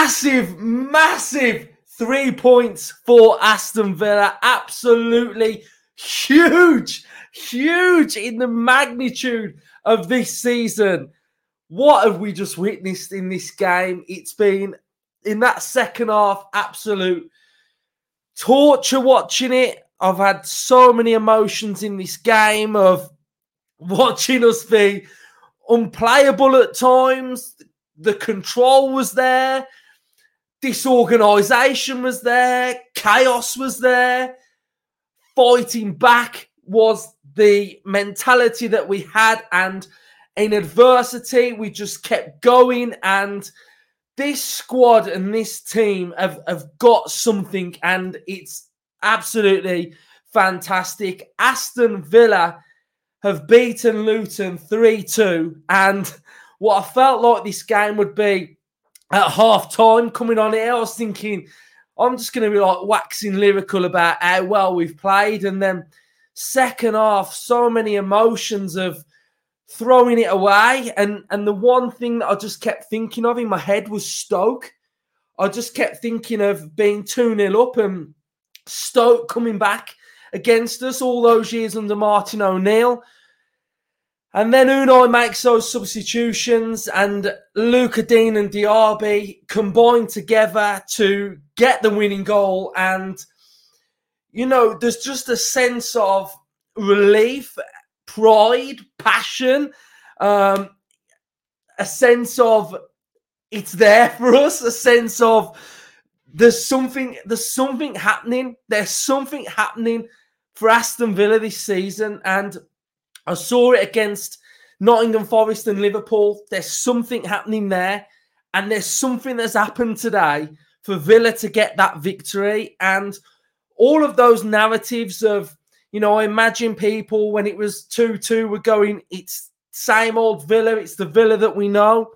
massive, massive three points for Aston Villa. Absolutely huge, huge in the magnitude of this season. What have we just witnessed in this game? It's been in that second half, absolute torture watching it. I've had so many emotions in this game of watching us be unplayable at times. The control was there, disorganization was there, chaos was there. Fighting back was the mentality that we had, and in adversity, we just kept going. And this squad and this team have, have got something, and it's absolutely fantastic. Aston Villa have beaten Luton 3 2. And what I felt like this game would be at half time coming on here, I was thinking, I'm just going to be like waxing lyrical about how well we've played. And then, second half, so many emotions of throwing it away. And, and the one thing that I just kept thinking of in my head was Stoke. I just kept thinking of being 2 0 up and Stoke coming back against us all those years under Martin O'Neill. And then Unai makes those substitutions, and Lucas Digne and Diaby combine together to get the winning goal. And, you know, there's just a sense of relief, pride, passion, um, a sense of it's there for us, a sense of there's something, there's something happening. There's something happening for Aston Villa this season. And I saw it against Nottingham Forest and Liverpool. There's something happening there. And there's something that's happened today for Villa to get that victory. And all of those narratives of, you know, I imagine people when it was 2 2 were going, it's same old Villa, it's the Villa that we know.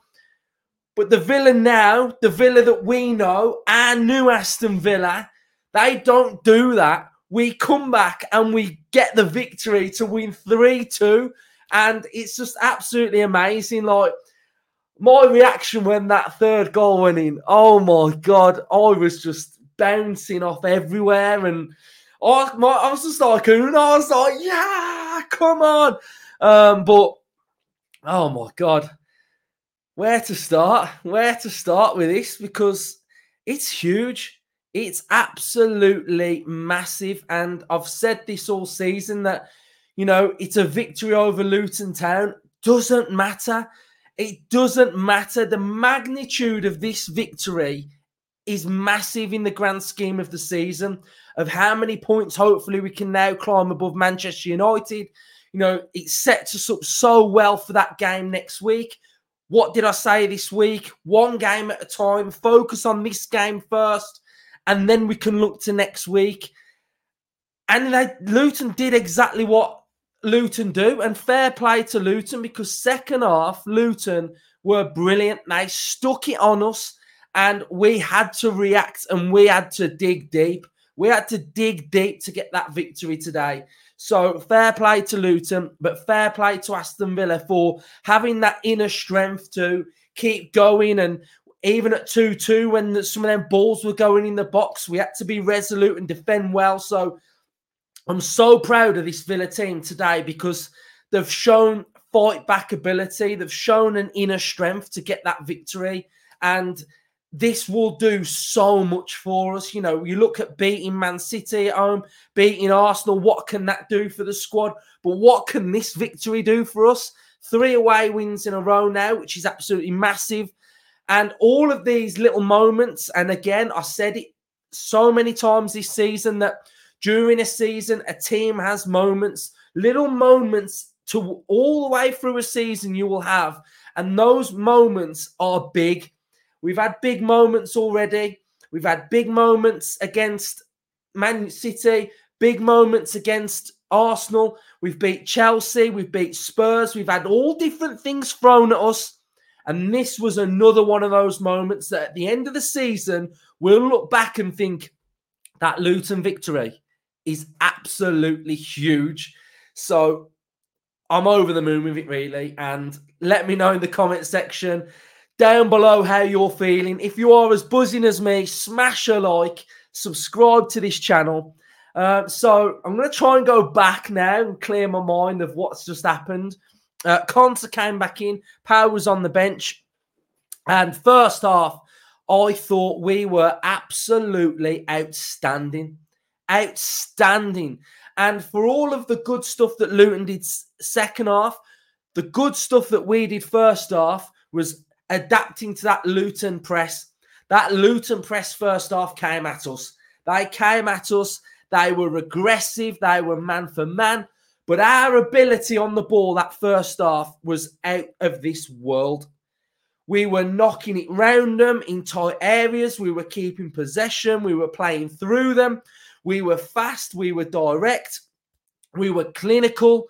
But the Villa now, the Villa that we know, our new Aston Villa, they don't do that. We come back and we get the victory to win 3 2. And it's just absolutely amazing. Like, my reaction when that third goal went in, oh my God, I was just bouncing off everywhere. And I, my, I was just like, I was like, yeah, come on. Um, but, oh my God where to start, where to start with this because it's huge. It's absolutely massive. And I've said this all season that, you know, it's a victory over Luton Town. Doesn't matter. It doesn't matter. The magnitude of this victory is massive in the grand scheme of the season, of how many points hopefully we can now climb above Manchester United. You know, it sets us up so well for that game next week. What did I say this week? One game at a time. Focus on this game first, and then we can look to next week. And they, Luton did exactly what Luton do, and fair play to Luton because second half Luton were brilliant. They stuck it on us, and we had to react and we had to dig deep. We had to dig deep to get that victory today. So fair play to Luton, but fair play to Aston Villa for having that inner strength to keep going. And even at 2 2, when some of them balls were going in the box, we had to be resolute and defend well. So I'm so proud of this Villa team today because they've shown fight back ability, they've shown an inner strength to get that victory. And this will do so much for us. You know, you look at beating Man City at home, beating Arsenal. What can that do for the squad? But what can this victory do for us? Three away wins in a row now, which is absolutely massive. And all of these little moments, and again, I said it so many times this season that during a season, a team has moments, little moments to all the way through a season you will have. And those moments are big We've had big moments already. We've had big moments against Man City, big moments against Arsenal. We've beat Chelsea, we've beat Spurs. We've had all different things thrown at us. And this was another one of those moments that at the end of the season, we'll look back and think that Luton victory is absolutely huge. So I'm over the moon with it, really. And let me know in the comment section down below how you're feeling. If you are as buzzing as me, smash a like, subscribe to this channel. Uh, so I'm going to try and go back now and clear my mind of what's just happened. Uh, Konsa came back in. Power was on the bench. And first half, I thought we were absolutely outstanding. Outstanding. And for all of the good stuff that Luton did second half, the good stuff that we did first half was adapting to that Luton press. That Luton press first half came at us. They came at us. They were aggressive. They were man for man. But our ability on the ball that first half was out of this world. We were knocking it round them in tight areas. We were keeping possession. We were playing through them. We were fast. We were direct. We were clinical.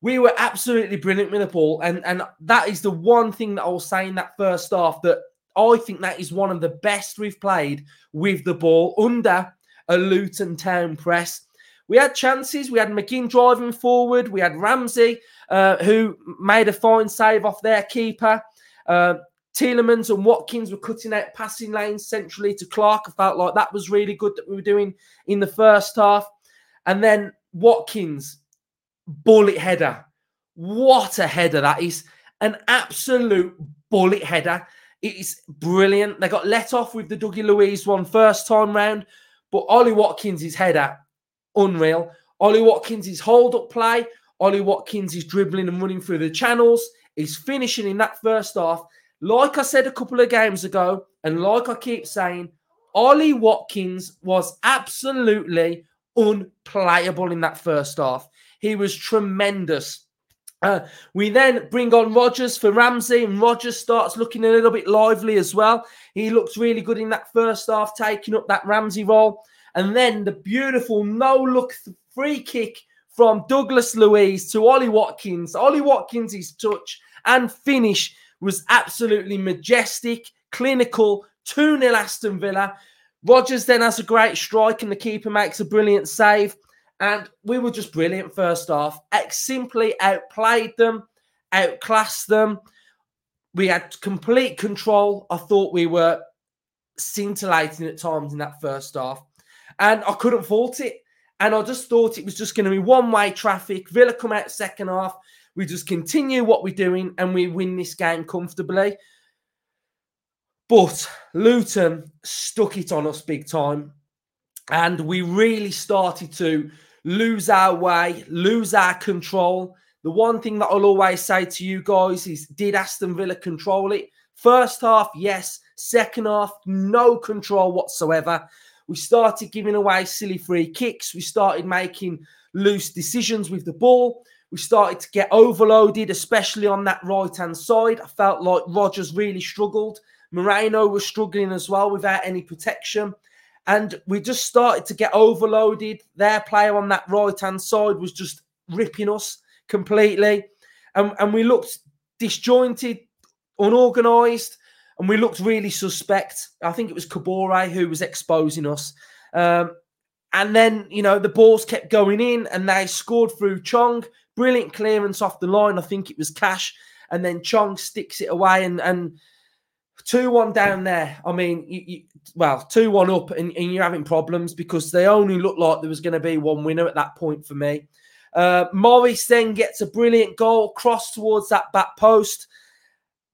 We were absolutely brilliant with the ball. And, and that is the one thing that I was saying that first half that I think that is one of the best we've played with the ball under a Luton Town press. We had chances. We had McGinn driving forward. We had Ramsey, uh, who made a fine save off their keeper. Uh, Tielemans and Watkins were cutting out passing lanes centrally to Clark. I felt like that was really good that we were doing in the first half. And then Watkins, bullet header. What a header that is. An absolute bullet header. It is brilliant. They got let off with the Dougie Luiz one first time round, but Ollie Watkins' is header unreal. Ollie Watkins' is hold up play. Ollie Watkins is dribbling and running through the channels. He's finishing in that first half. Like I said a couple of games ago, and like I keep saying, Ollie Watkins was absolutely unplayable in that first half. He was tremendous. Uh, we then bring on Rogers for Ramsey, and Rogers starts looking a little bit lively as well. He looks really good in that first half, taking up that Ramsey role. And then the beautiful no look free kick from Douglas Luiz to Ollie Watkins. Ollie Watkins' touch and finish was absolutely majestic, clinical, 2 0 Aston Villa. Rogers then has a great strike, and the keeper makes a brilliant save. And we were just brilliant first half. Simply outplayed them, outclassed them. We had complete control. I thought we were scintillating at times in that first half and I couldn't fault it. And I just thought it was just going to be one way traffic. Villa come out second half. We just continue what we're doing and we win this game comfortably. But Luton stuck it on us big time. And we really started to lose our way, lose our control. The one thing that I'll always say to you guys is did Aston Villa control it? First half, yes. Second half, no control whatsoever. We started giving away silly free kicks. We started making loose decisions with the ball. We started to get overloaded, especially on that right hand side. I felt like Rogers really struggled. Moreno was struggling as well without any protection. And we just started to get overloaded. Their player on that right hand side was just ripping us completely. And, and we looked disjointed, unorganized and we looked really suspect. I think it was Kabore who was exposing us. Um, and then, you know, the balls kept going in and they scored through Chong. Brilliant clearance off the line. I think it was Cash. And then Chong sticks it away and, and 2 1 down there. I mean, you, you, well, 2 1 up and, and, you're having problems because they only looked like there was going to be one winner at that point for me. Uh, Morris then gets a brilliant goal cross towards that back post.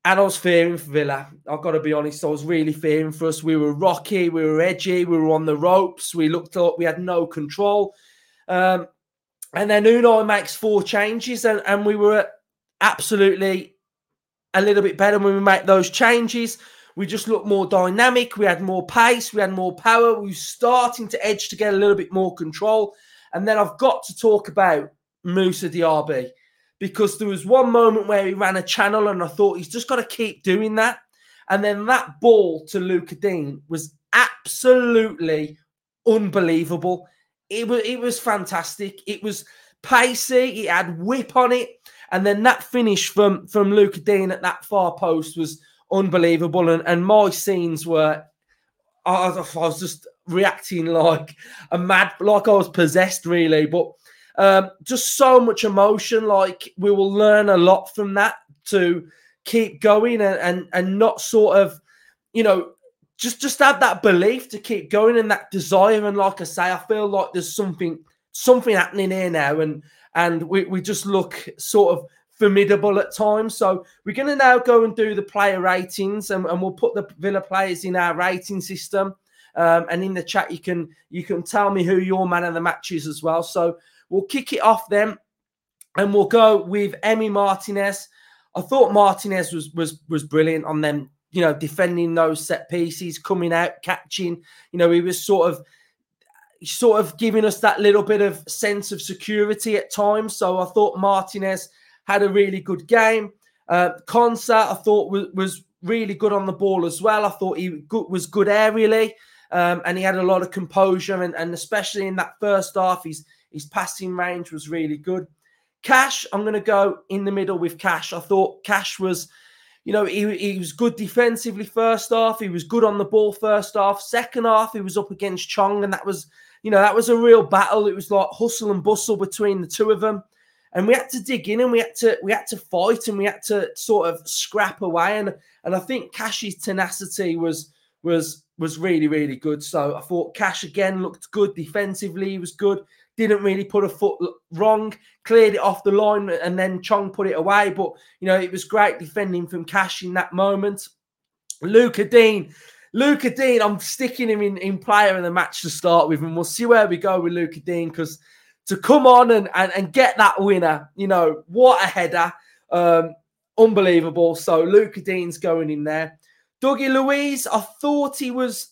And I was fearing for Villa. I've got to be honest. I was really fearing for us. We were rocky, we were edgy, we were on the ropes. We looked like we had no control. Um, and then Unai makes four changes, and, and we were absolutely a little bit better when we make those changes. We just looked more dynamic. We had more pace. We had more power. We were starting to edge to get a little bit more control. And then I've got to talk about Moussa Diaby because there was one moment where he ran a channel and I thought he's just got to keep doing that. And then that ball to Lucas Digne was absolutely unbelievable. It was it was fantastic. It was pacey. It had whip on it, and then that finish from from Lucas Digne at that far post was unbelievable. And and my scenes were, I, I was just reacting like a mad, like I was possessed, really. But um, just so much emotion. Like we will learn a lot from that to keep going and, and and not sort of, you know, just just have that belief to keep going and that desire. And like I say, I feel like there's something something happening here now, and and we, we just look sort of formidable at times. So we're going to now go and do the player ratings, and, and we'll put the Villa players in our rating system. Um, and in the chat, you can you can tell me who your man of the match is as well. So we'll kick it off then, and we'll go with Emi Martinez. I thought Martinez was was was brilliant on them. You know, defending those set pieces, coming out, catching. You know, he was sort of sort of giving us that little bit of sense of security at times. So I thought Martinez had a really good game. Uh, I thought was, was really good on the ball as well. I thought he was good aerially, um, and he had a lot of composure, and, and especially in that first half, his his passing range was really good. Cash, I'm going to go in the middle with Cash. I thought Cash was, you know, he, he was good defensively first half. He was good on the ball first half. Second half, he was up against Chong, and that was, you know, that was a real battle. It was like hustle and bustle between the two of them and we had to dig in and we had to we had to fight and we had to sort of scrap away and and I think Cash's tenacity was was was really really good. So I thought Cash again looked good defensively. He was good. Didn't really put a foot wrong. Cleared it off the line and then Chong put it away. But you know it was great defending from Cash in that moment. Luca Digne, Luca Digne, I'm sticking him in, in player of the match to start with, and we'll see where we go with Luca Digne because to come on and, and, and get that winner. You know, what a header. Um, unbelievable. So Luca Digne's going in there. Dougie Luiz, I thought he was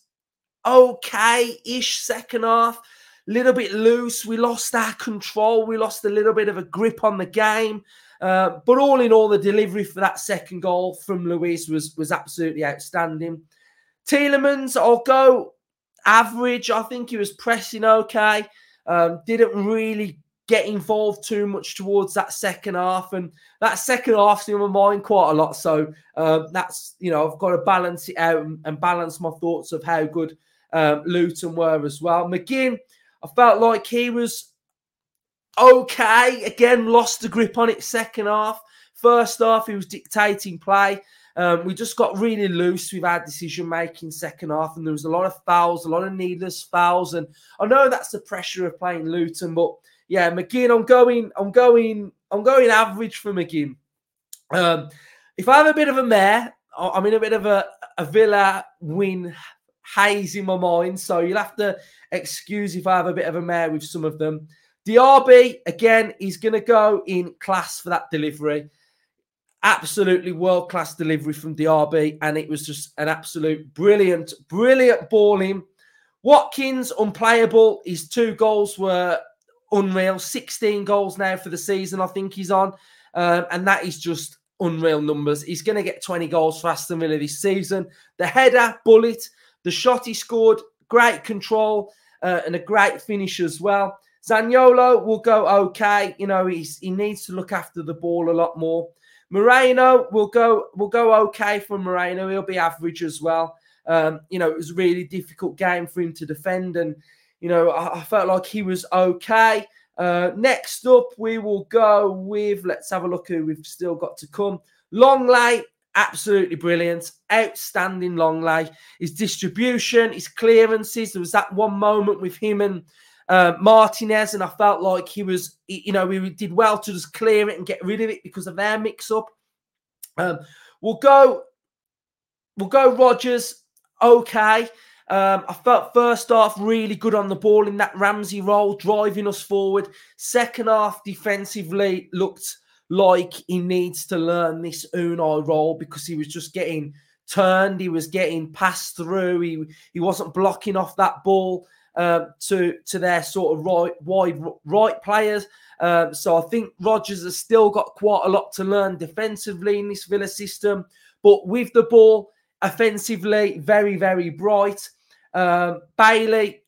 okay-ish second half. Little bit loose. We lost our control. We lost a little bit of a grip on the game. Uh, but all in all, the delivery for that second goal from Luiz was was absolutely outstanding. Tielemans, I'll go average. I think he was pressing okay. Um, didn't really get involved too much towards that second half, and that second half's in my mind quite a lot. So um, that's you know I've got to balance it out and, and balance my thoughts of how good um, Luton were as well. McGinn, I felt like he was okay. Again, lost the grip on it second half. First half, he was dictating play. Um, we just got really loose with our decision making second half, and there was a lot of fouls, a lot of needless fouls. And I know that's the pressure of playing Luton, but yeah, McGinn, I'm going, I'm going, I'm going average for McGinn. Um, if I have a bit of a mare, I'm in a bit of a, a Villa win haze in my mind, so you'll have to excuse if I have a bit of a mare with some of them. Diaby, again, he's going to go in class for that delivery absolutely world class delivery from Diaby, and it was just an absolute brilliant, brilliant balling. Watkins unplayable. His two goals were unreal. 16 goals now for the season, I think he's on. Um, and that is just unreal numbers. He's going to get 20 goals for Aston Villa this season. The header, bullet, the shot he scored, great control, uh, and a great finish as well. Zaniolo will go okay. You know, he's, he needs to look after the ball a lot more. Moreno will go will go okay for Moreno. He'll be average as well. Um, you know, it was a really difficult game for him to defend, and you know, I, I felt like he was okay. Uh, next up, we will go with let's have a look who we've still got to come. Long Lenglet, absolutely brilliant, outstanding long Lenglet. His distribution, his clearances. There was that one moment with him and uh, Martinez, and I felt like he was, you know, we did well to just clear it and get rid of it because of their mix up. Um, we'll go, we'll go Rogers. Okay. Um, I felt first half really good on the ball in that Ramsey role, driving us forward. Second half defensively looked like he needs to learn this Unai role because he was just getting turned, he was getting passed through, he he wasn't blocking off that ball um, to to their sort of right wide right players. Um, so I think Rogers has still got quite a lot to learn defensively in this Villa system, but with the ball offensively, very very bright. Um, Bailey,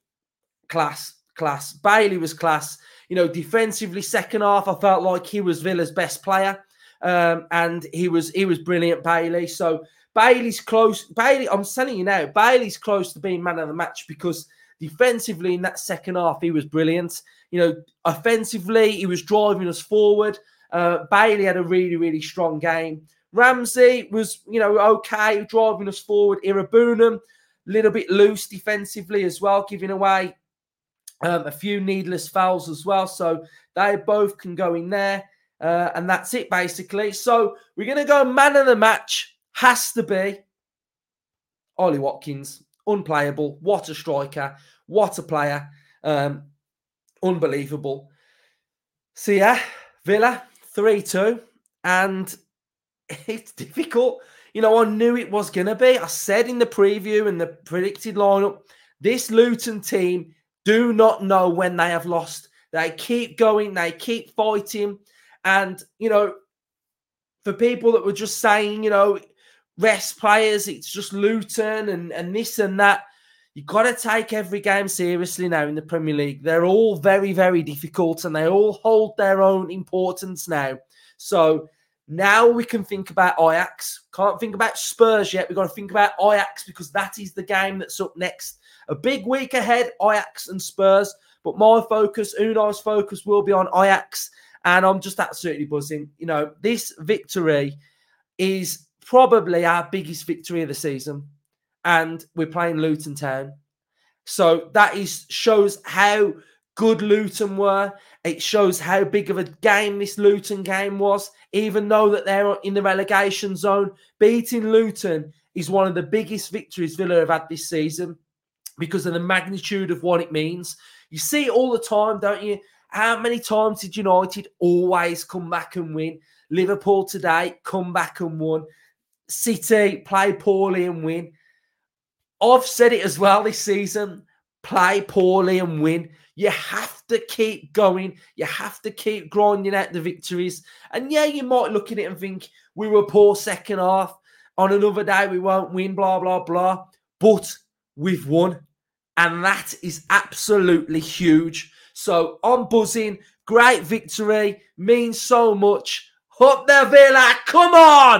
class, class. Bailey was class. You know, defensively, second half, I felt like he was Villa's best player, um, and he was he was brilliant. Bailey. So Bailey's close. Bailey, I'm telling you now, Bailey's close to being man of the match because Defensively, in that second half, he was brilliant. You know, offensively, he was driving us forward. Uh, Bailey had a really, really strong game. Ramsey was, you know, okay, driving us forward. Iroegbunam, a little bit loose defensively as well, giving away um, a few needless fouls as well. So they both can go in there. Uh, and that's it, basically. So we're going to go man of the match. Has to be Ollie Watkins. Unplayable. What a striker. What a player. Um, unbelievable. So, yeah, Villa 3 2. And it's difficult. You know, I knew it was going to be. I said in the preview and the predicted lineup, this Luton team do not know when they have lost. They keep going, they keep fighting. And, you know, for people that were just saying, you know, rest players, it's just Luton and, and this and that. You've got to take every game seriously now in the Premier League. They're all very, very difficult and they all hold their own importance now. So now we can think about Ajax. Can't think about Spurs yet. We've got to think about Ajax because that is the game that's up next. A big week ahead, Ajax and Spurs. But my focus, Unai's focus, will be on Ajax. And I'm just absolutely buzzing. You know, this victory is probably our biggest victory of the season. And we're playing Luton Town. So that is shows how good Luton were. It shows how big of a game this Luton game was, even though that they're in the relegation zone. Beating Luton is one of the biggest victories Villa have had this season because of the magnitude of what it means. You see it all the time, don't you? How many times did United always come back and win? Liverpool today come back and won. City play poorly and win. I've said it as well this season play poorly and win. You have to keep going. You have to keep grinding out the victories. And yeah, you might look at it and think we were poor second half. On another day, we won't win, blah, blah, blah. But we've won. And that is absolutely huge. So I'm buzzing. Great victory. Means so much. Up there, Villa. Come on.